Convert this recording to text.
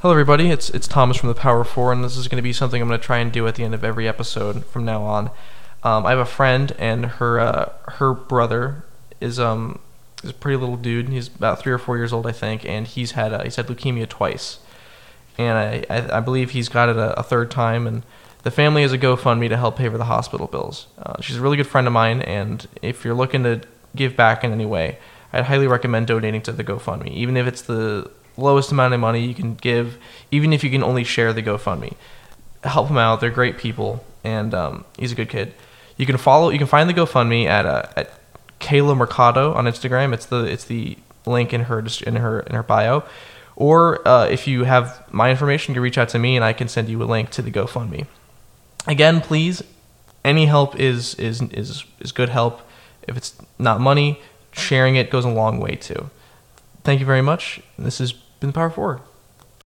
Hello, everybody. It's it's Thomas from the Power Four, and this is going to be something I'm going to try and do at the end of every episode from now on. Um, I have a friend, and her uh, her brother is um is a pretty little dude. He's about three or four years old, I think, and he's had uh, he's had leukemia twice, and I I, I believe he's got it a, a, third time, and the family has a GoFundMe to help pay for the hospital bills. Uh, she's a really good friend of mine, and if you're looking to give back in any way, I'd highly recommend donating to the GoFundMe, even if it's the lowest amount of money you can give, even if you can only share the GoFundMe. Help them out; they're great people, and um, he's a good kid. You can follow, you can find the GoFundMe at uh, at Kayla Mercado on Instagram. It's the it's the link in her in her in her bio. Or uh, if you have my information, you can reach out to me and I can send you a link to the GoFundMe. Again, please, any help is is is is good help. If it's not money, sharing it goes a long way too. Thank you very much. This has been the Power Forward.